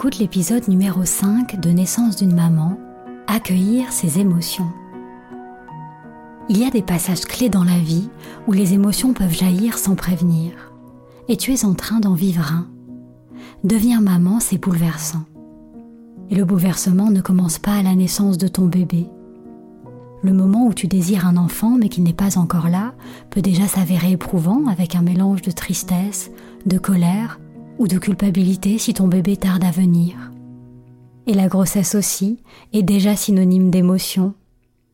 Écoutes l'épisode numéro 5 de Naissance d'une maman, Accueillir ses émotions. Il y a des passages clés dans la vie où les émotions peuvent jaillir sans prévenir. Et tu es en train d'en vivre un. Devenir maman, c'est bouleversant. Et le bouleversement ne commence pas à la naissance de ton bébé. Le moment où tu désires un enfant mais qui n'est pas encore là peut déjà s'avérer éprouvant avec un mélange de tristesse, de colère ou de culpabilité si ton bébé tarde à venir. Et la grossesse aussi est déjà synonyme d'émotion.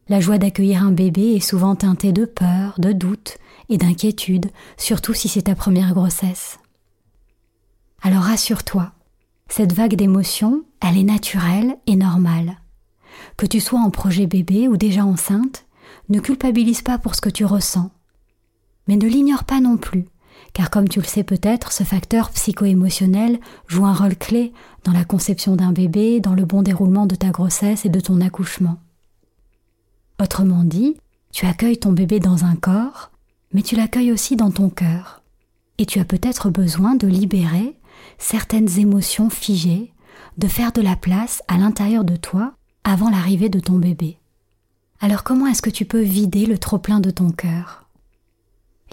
La joie d'accueillir un bébé est souvent teintée de peur, de doute et d'inquiétude, surtout si c'est ta première grossesse. Alors rassure-toi, cette vague d'émotions, elle est naturelle et normale. Que tu sois en projet bébé ou déjà enceinte, ne culpabilise pas pour ce que tu ressens. Mais ne l'ignore pas non plus car comme tu le sais peut-être, ce facteur psycho-émotionnel joue un rôle clé dans la conception d'un bébé, dans le bon déroulement de ta grossesse et de ton accouchement. Autrement dit, tu accueilles ton bébé dans un corps, mais tu l'accueilles aussi dans ton cœur. Et tu as peut-être besoin de libérer certaines émotions figées, de faire de la place à l'intérieur de toi avant l'arrivée de ton bébé. Alors comment est-ce que tu peux vider le trop-plein de ton cœur?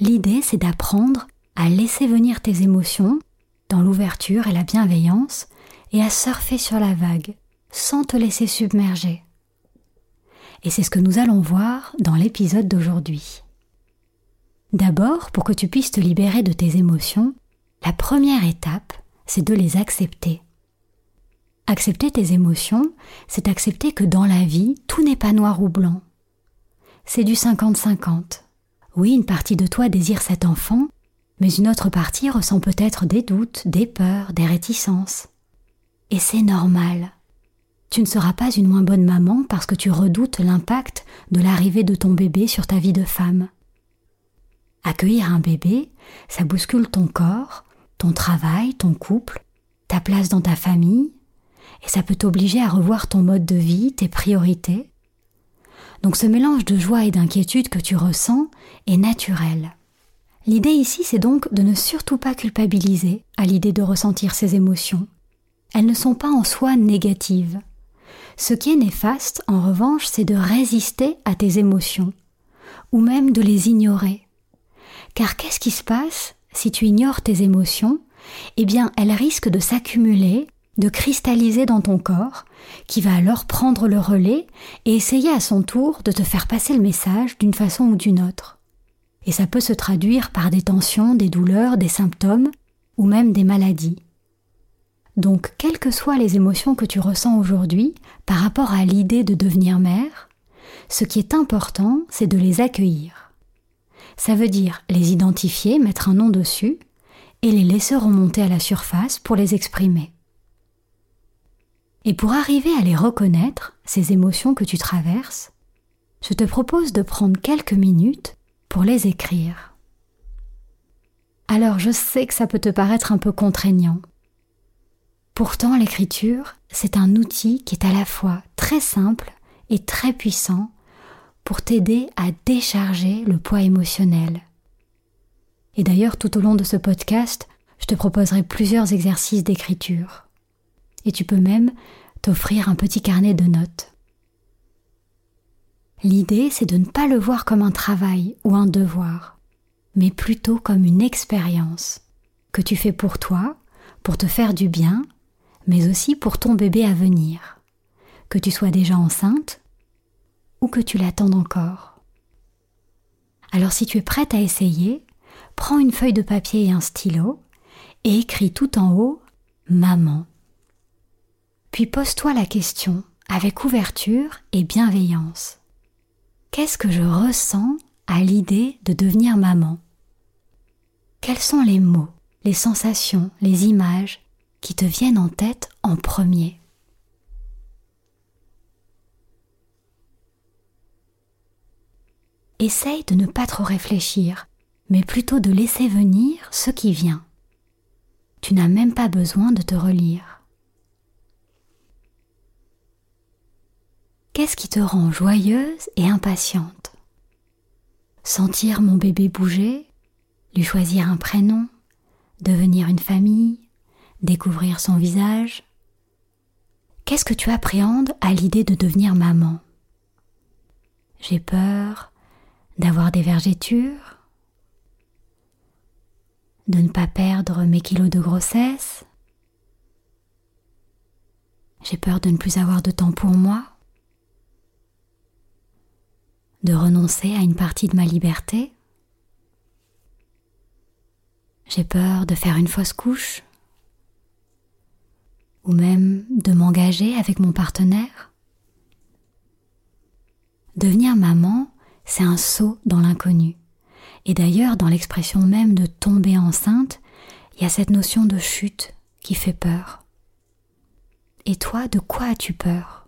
L'idée, c'est d'apprendre à laisser venir tes émotions dans l'ouverture et la bienveillance et à surfer sur la vague sans te laisser submerger. Et c'est ce que nous allons voir dans l'épisode d'aujourd'hui. D'abord, pour que tu puisses te libérer de tes émotions, la première étape, c'est de les accepter. Accepter tes émotions, c'est accepter que dans la vie, tout n'est pas noir ou blanc. C'est du 50-50. Oui, une partie de toi désire cet enfant, mais une autre partie ressent peut-être des doutes, des peurs, des réticences. Et c'est normal. Tu ne seras pas une moins bonne maman parce que tu redoutes l'impact de l'arrivée de ton bébé sur ta vie de femme. Accueillir un bébé, ça bouscule ton corps, ton travail, ton couple, ta place dans ta famille, et ça peut t'obliger à revoir ton mode de vie, tes priorités. Donc ce mélange de joie et d'inquiétude que tu ressens est naturel. L'idée ici, c'est donc de ne surtout pas culpabiliser à l'idée de ressentir ces émotions. Elles ne sont pas en soi négatives. Ce qui est néfaste, en revanche, c'est de résister à tes émotions, ou même de les ignorer. Car qu'est-ce qui se passe si tu ignores tes émotions? Eh bien, elles risquent de s'accumuler, de cristalliser dans ton corps, qui va alors prendre le relais et essayer à son tour de te faire passer le message d'une façon ou d'une autre et ça peut se traduire par des tensions, des douleurs, des symptômes ou même des maladies. Donc, quelles que soient les émotions que tu ressens aujourd'hui par rapport à l'idée de devenir mère, ce qui est important, c'est de les accueillir. Ça veut dire les identifier, mettre un nom dessus, et les laisser remonter à la surface pour les exprimer. Et pour arriver à les reconnaître, ces émotions que tu traverses, je te propose de prendre quelques minutes pour les écrire. Alors je sais que ça peut te paraître un peu contraignant. Pourtant l'écriture, c'est un outil qui est à la fois très simple et très puissant pour t'aider à décharger le poids émotionnel. Et d'ailleurs, tout au long de ce podcast, je te proposerai plusieurs exercices d'écriture. Et tu peux même t'offrir un petit carnet de notes. L'idée, c'est de ne pas le voir comme un travail ou un devoir, mais plutôt comme une expérience que tu fais pour toi, pour te faire du bien, mais aussi pour ton bébé à venir, que tu sois déjà enceinte ou que tu l'attendes encore. Alors si tu es prête à essayer, prends une feuille de papier et un stylo et écris tout en haut Maman. Puis pose-toi la question avec ouverture et bienveillance. Qu'est-ce que je ressens à l'idée de devenir maman? Quels sont les mots, les sensations, les images qui te viennent en tête en premier? Essaye de ne pas trop réfléchir, mais plutôt de laisser venir ce qui vient. Tu n'as même pas besoin de te relire. Qu'est-ce qui te rend joyeuse et impatiente? Sentir mon bébé bouger, lui choisir un prénom, devenir une famille, découvrir son visage. Qu'est-ce que tu appréhendes à l'idée de devenir maman? J'ai peur d'avoir des vergetures, de ne pas perdre mes kilos de grossesse, j'ai peur de ne plus avoir de temps pour moi de renoncer à une partie de ma liberté. J'ai peur de faire une fausse couche ou même de m'engager avec mon partenaire. Devenir maman, c'est un saut dans l'inconnu. Et d'ailleurs, dans l'expression même de tomber enceinte, il y a cette notion de chute qui fait peur. Et toi, de quoi as-tu peur?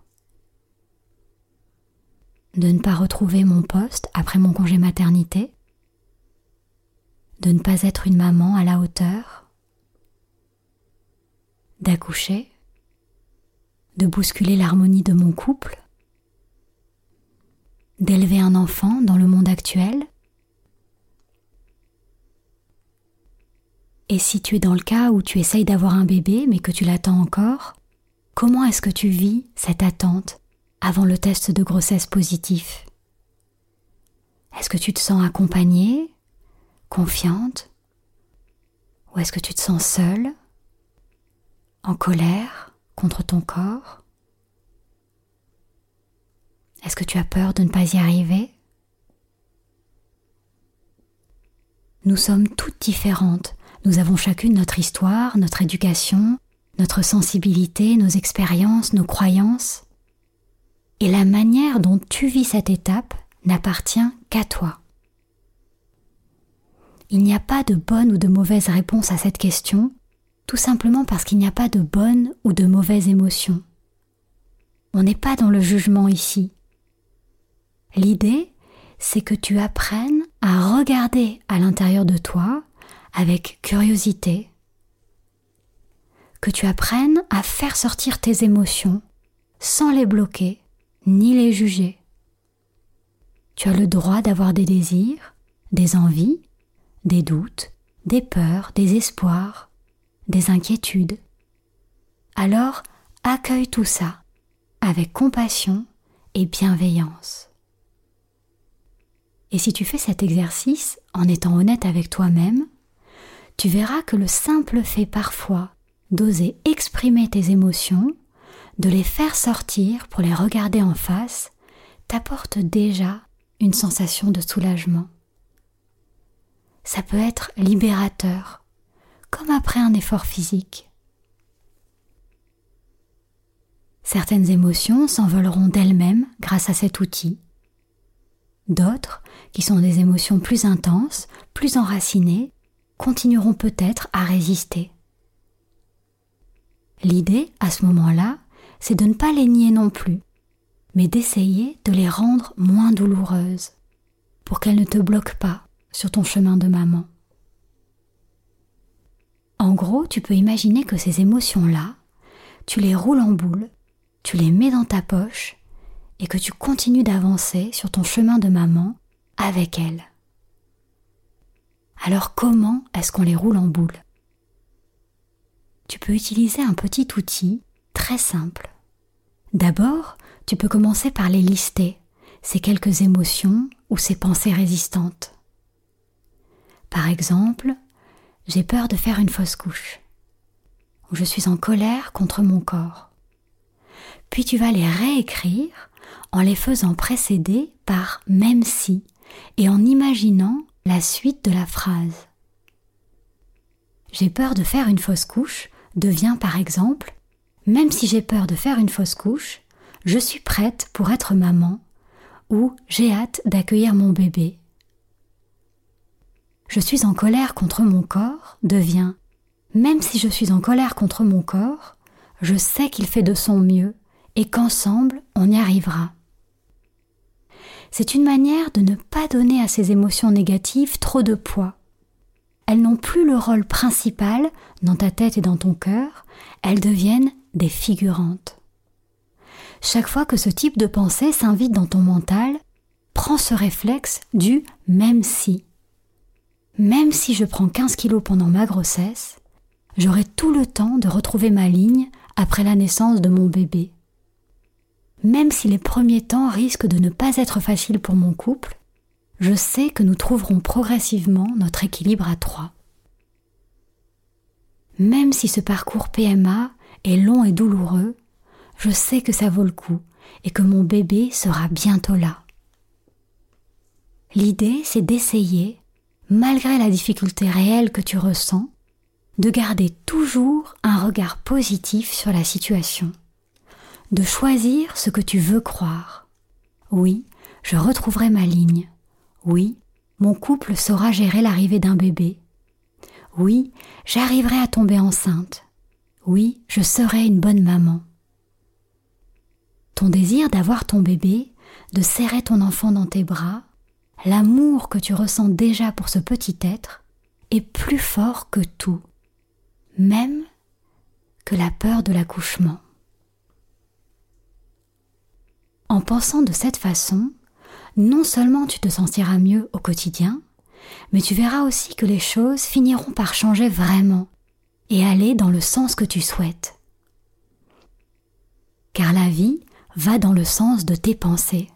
De ne pas retrouver mon poste après mon congé maternité, de ne pas être une maman à la hauteur, d'accoucher, de bousculer l'harmonie de mon couple, d'élever un enfant dans le monde actuel. Et si tu es dans le cas où tu essayes d'avoir un bébé mais que tu l'attends encore, comment est-ce que tu vis cette attente avant le test de grossesse positif. Est-ce que tu te sens accompagnée, confiante? Ou est-ce que tu te sens seule, en colère contre ton corps? Est-ce que tu as peur de ne pas y arriver? Nous sommes toutes différentes. Nous avons chacune notre histoire, notre éducation, notre sensibilité, nos expériences, nos croyances et la manière dont tu vis cette étape n'appartient qu'à toi. Il n'y a pas de bonne ou de mauvaise réponse à cette question, tout simplement parce qu'il n'y a pas de bonne ou de mauvaise émotion. On n'est pas dans le jugement ici. L'idée, c'est que tu apprennes à regarder à l'intérieur de toi avec curiosité, que tu apprennes à faire sortir tes émotions sans les bloquer, ni les juger. Tu as le droit d'avoir des désirs, des envies, des doutes, des peurs, des espoirs, des inquiétudes. Alors accueille tout ça avec compassion et bienveillance. Et si tu fais cet exercice en étant honnête avec toi-même, tu verras que le simple fait parfois d'oser exprimer tes émotions de les faire sortir pour les regarder en face t'apporte déjà une sensation de soulagement. Ça peut être libérateur, comme après un effort physique. Certaines émotions s'envoleront d'elles-mêmes grâce à cet outil. D'autres, qui sont des émotions plus intenses, plus enracinées, continueront peut-être à résister. L'idée, à ce moment-là, c'est de ne pas les nier non plus, mais d'essayer de les rendre moins douloureuses, pour qu'elles ne te bloquent pas sur ton chemin de maman. En gros, tu peux imaginer que ces émotions-là, tu les roules en boule, tu les mets dans ta poche et que tu continues d'avancer sur ton chemin de maman avec elles. Alors comment est-ce qu'on les roule en boule? Tu peux utiliser un petit outil très simple. D'abord, tu peux commencer par les lister, ces quelques émotions ou ces pensées résistantes. Par exemple, j'ai peur de faire une fausse couche, ou je suis en colère contre mon corps. Puis tu vas les réécrire en les faisant précéder par même si et en imaginant la suite de la phrase. J'ai peur de faire une fausse couche devient par exemple Même si j'ai peur de faire une fausse couche, je suis prête pour être maman ou j'ai hâte d'accueillir mon bébé. Je suis en colère contre mon corps devient Même si je suis en colère contre mon corps, je sais qu'il fait de son mieux et qu'ensemble on y arrivera. C'est une manière de ne pas donner à ces émotions négatives trop de poids. Elles n'ont plus le rôle principal dans ta tête et dans ton cœur, elles deviennent des figurantes. Chaque fois que ce type de pensée s'invite dans ton mental, prends ce réflexe du même si. Même si je prends 15 kilos pendant ma grossesse, j'aurai tout le temps de retrouver ma ligne après la naissance de mon bébé même si les premiers temps risquent de ne pas être faciles pour mon couple, je sais que nous trouverons progressivement notre équilibre à trois. Même si ce parcours PMA est long et douloureux, je sais que ça vaut le coup et que mon bébé sera bientôt là. L'idée, c'est d'essayer, malgré la difficulté réelle que tu ressens, de garder toujours un regard positif sur la situation de choisir ce que tu veux croire. Oui, je retrouverai ma ligne. Oui, mon couple saura gérer l'arrivée d'un bébé. Oui, j'arriverai à tomber enceinte. Oui, je serai une bonne maman. Ton désir d'avoir ton bébé, de serrer ton enfant dans tes bras, l'amour que tu ressens déjà pour ce petit être, est plus fort que tout, même que la peur de l'accouchement. En pensant de cette façon, non seulement tu te sentiras mieux au quotidien, mais tu verras aussi que les choses finiront par changer vraiment et aller dans le sens que tu souhaites. Car la vie va dans le sens de tes pensées.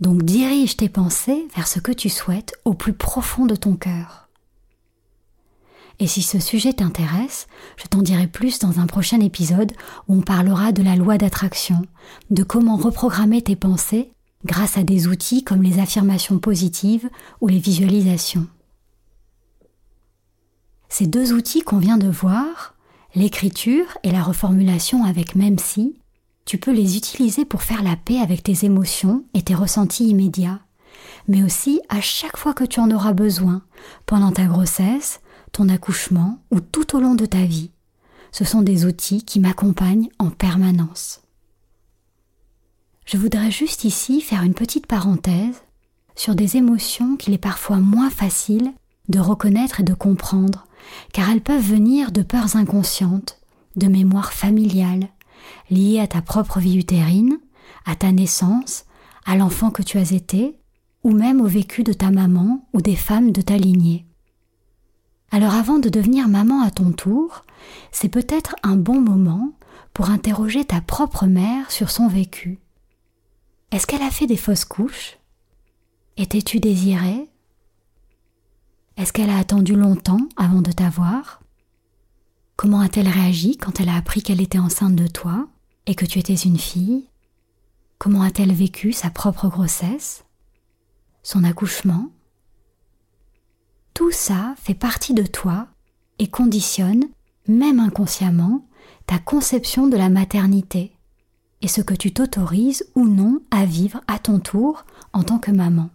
Donc dirige tes pensées vers ce que tu souhaites au plus profond de ton cœur. Et si ce sujet t'intéresse, je t'en dirai plus dans un prochain épisode où on parlera de la loi d'attraction, de comment reprogrammer tes pensées grâce à des outils comme les affirmations positives ou les visualisations. Ces deux outils qu'on vient de voir, l'écriture et la reformulation avec même si, tu peux les utiliser pour faire la paix avec tes émotions et tes ressentis immédiats, mais aussi à chaque fois que tu en auras besoin, pendant ta grossesse, ton accouchement ou tout au long de ta vie. Ce sont des outils qui m'accompagnent en permanence. Je voudrais juste ici faire une petite parenthèse sur des émotions qu'il est parfois moins facile de reconnaître et de comprendre, car elles peuvent venir de peurs inconscientes, de mémoires familiales, liées à ta propre vie utérine, à ta naissance, à l'enfant que tu as été, ou même au vécu de ta maman ou des femmes de ta lignée. Alors avant de devenir maman à ton tour, c'est peut-être un bon moment pour interroger ta propre mère sur son vécu. Est-ce qu'elle a fait des fausses couches? Étais-tu désirée? Est-ce qu'elle a attendu longtemps avant de t'avoir? Comment a-t-elle réagi quand elle a appris qu'elle était enceinte de toi et que tu étais une fille? Comment a-t-elle vécu sa propre grossesse? Son accouchement? Tout ça fait partie de toi et conditionne, même inconsciemment, ta conception de la maternité et ce que tu t'autorises ou non à vivre à ton tour en tant que maman.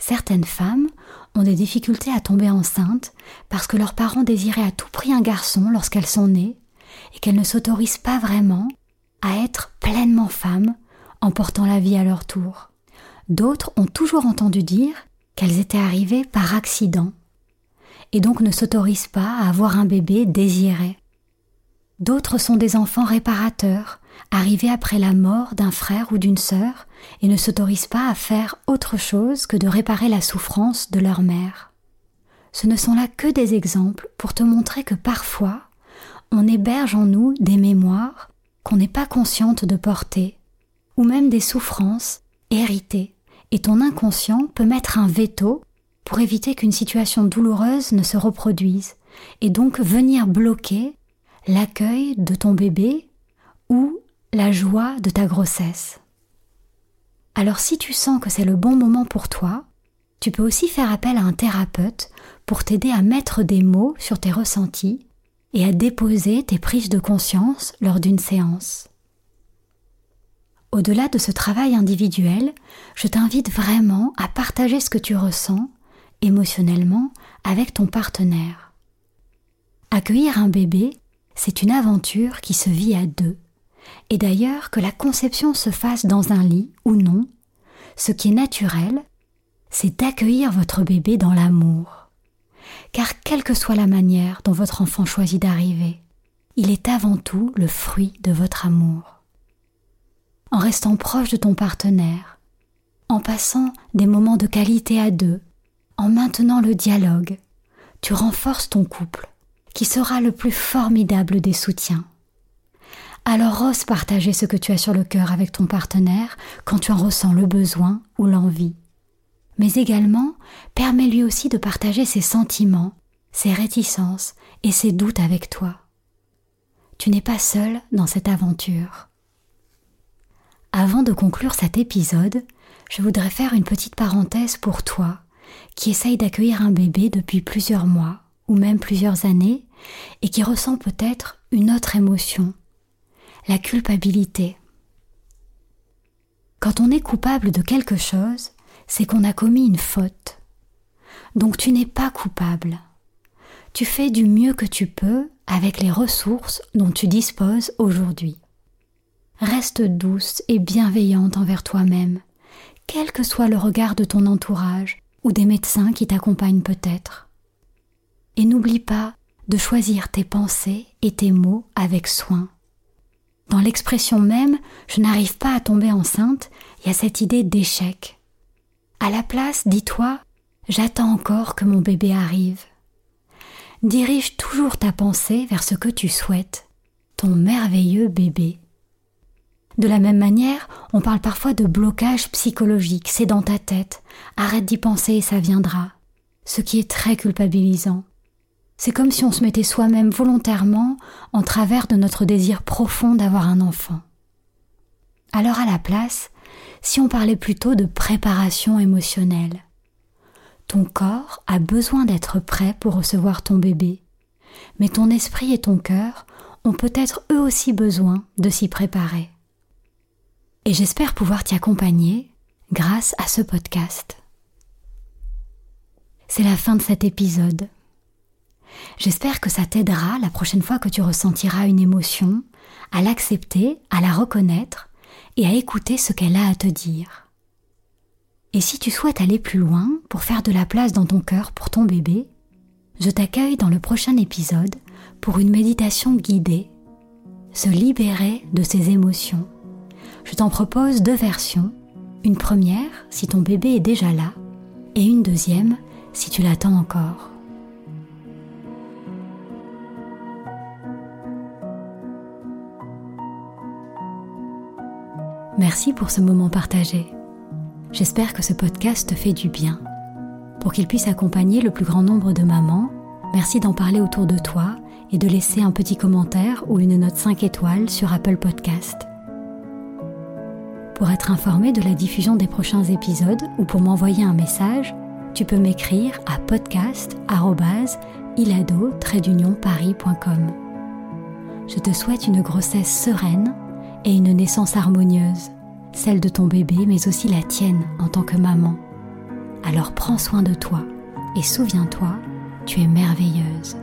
Certaines femmes ont des difficultés à tomber enceintes parce que leurs parents désiraient à tout prix un garçon lorsqu'elles sont nées et qu'elles ne s'autorisent pas vraiment à être pleinement femmes en portant la vie à leur tour. D'autres ont toujours entendu dire qu'elles étaient arrivées par accident et donc ne s'autorisent pas à avoir un bébé désiré. D'autres sont des enfants réparateurs, arrivés après la mort d'un frère ou d'une sœur, et ne s'autorisent pas à faire autre chose que de réparer la souffrance de leur mère. Ce ne sont là que des exemples pour te montrer que parfois, on héberge en nous des mémoires qu'on n'est pas consciente de porter, ou même des souffrances héritées, et ton inconscient peut mettre un veto pour éviter qu'une situation douloureuse ne se reproduise, et donc venir bloquer l'accueil de ton bébé ou la joie de ta grossesse. Alors si tu sens que c'est le bon moment pour toi, tu peux aussi faire appel à un thérapeute pour t'aider à mettre des mots sur tes ressentis et à déposer tes prises de conscience lors d'une séance. Au-delà de ce travail individuel, je t'invite vraiment à partager ce que tu ressens émotionnellement avec ton partenaire. Accueillir un bébé, c'est une aventure qui se vit à deux. Et d'ailleurs, que la conception se fasse dans un lit ou non, ce qui est naturel, c'est d'accueillir votre bébé dans l'amour. Car quelle que soit la manière dont votre enfant choisit d'arriver, il est avant tout le fruit de votre amour. En restant proche de ton partenaire, en passant des moments de qualité à deux, en maintenant le dialogue, tu renforces ton couple qui sera le plus formidable des soutiens. Alors ose partager ce que tu as sur le cœur avec ton partenaire quand tu en ressens le besoin ou l'envie. Mais également, permets-lui aussi de partager ses sentiments, ses réticences et ses doutes avec toi. Tu n'es pas seul dans cette aventure. Avant de conclure cet épisode, je voudrais faire une petite parenthèse pour toi qui essaye d'accueillir un bébé depuis plusieurs mois ou même plusieurs années, et qui ressent peut-être une autre émotion, la culpabilité. Quand on est coupable de quelque chose, c'est qu'on a commis une faute. Donc tu n'es pas coupable. Tu fais du mieux que tu peux avec les ressources dont tu disposes aujourd'hui. Reste douce et bienveillante envers toi-même, quel que soit le regard de ton entourage ou des médecins qui t'accompagnent peut-être. Et n'oublie pas de choisir tes pensées et tes mots avec soin. Dans l'expression même je n'arrive pas à tomber enceinte, il y a cette idée d'échec. À la place, dis-toi j'attends encore que mon bébé arrive. Dirige toujours ta pensée vers ce que tu souhaites, ton merveilleux bébé. De la même manière, on parle parfois de blocage psychologique, c'est dans ta tête, arrête d'y penser et ça viendra, ce qui est très culpabilisant. C'est comme si on se mettait soi-même volontairement en travers de notre désir profond d'avoir un enfant. Alors à la place, si on parlait plutôt de préparation émotionnelle. Ton corps a besoin d'être prêt pour recevoir ton bébé, mais ton esprit et ton cœur ont peut-être eux aussi besoin de s'y préparer. Et j'espère pouvoir t'y accompagner grâce à ce podcast. C'est la fin de cet épisode. J'espère que ça t'aidera la prochaine fois que tu ressentiras une émotion, à l'accepter, à la reconnaître et à écouter ce qu'elle a à te dire. Et si tu souhaites aller plus loin pour faire de la place dans ton cœur pour ton bébé, je t'accueille dans le prochain épisode pour une méditation guidée, se libérer de ses émotions. Je t'en propose deux versions, une première si ton bébé est déjà là, et une deuxième si tu l'attends encore. Merci pour ce moment partagé. J'espère que ce podcast te fait du bien. Pour qu'il puisse accompagner le plus grand nombre de mamans, merci d'en parler autour de toi et de laisser un petit commentaire ou une note 5 étoiles sur Apple Podcast. Pour être informé de la diffusion des prochains épisodes ou pour m'envoyer un message, tu peux m'écrire à podcast@ilado-paris.com. Je te souhaite une grossesse sereine et une naissance harmonieuse, celle de ton bébé mais aussi la tienne en tant que maman. Alors prends soin de toi et souviens-toi, tu es merveilleuse.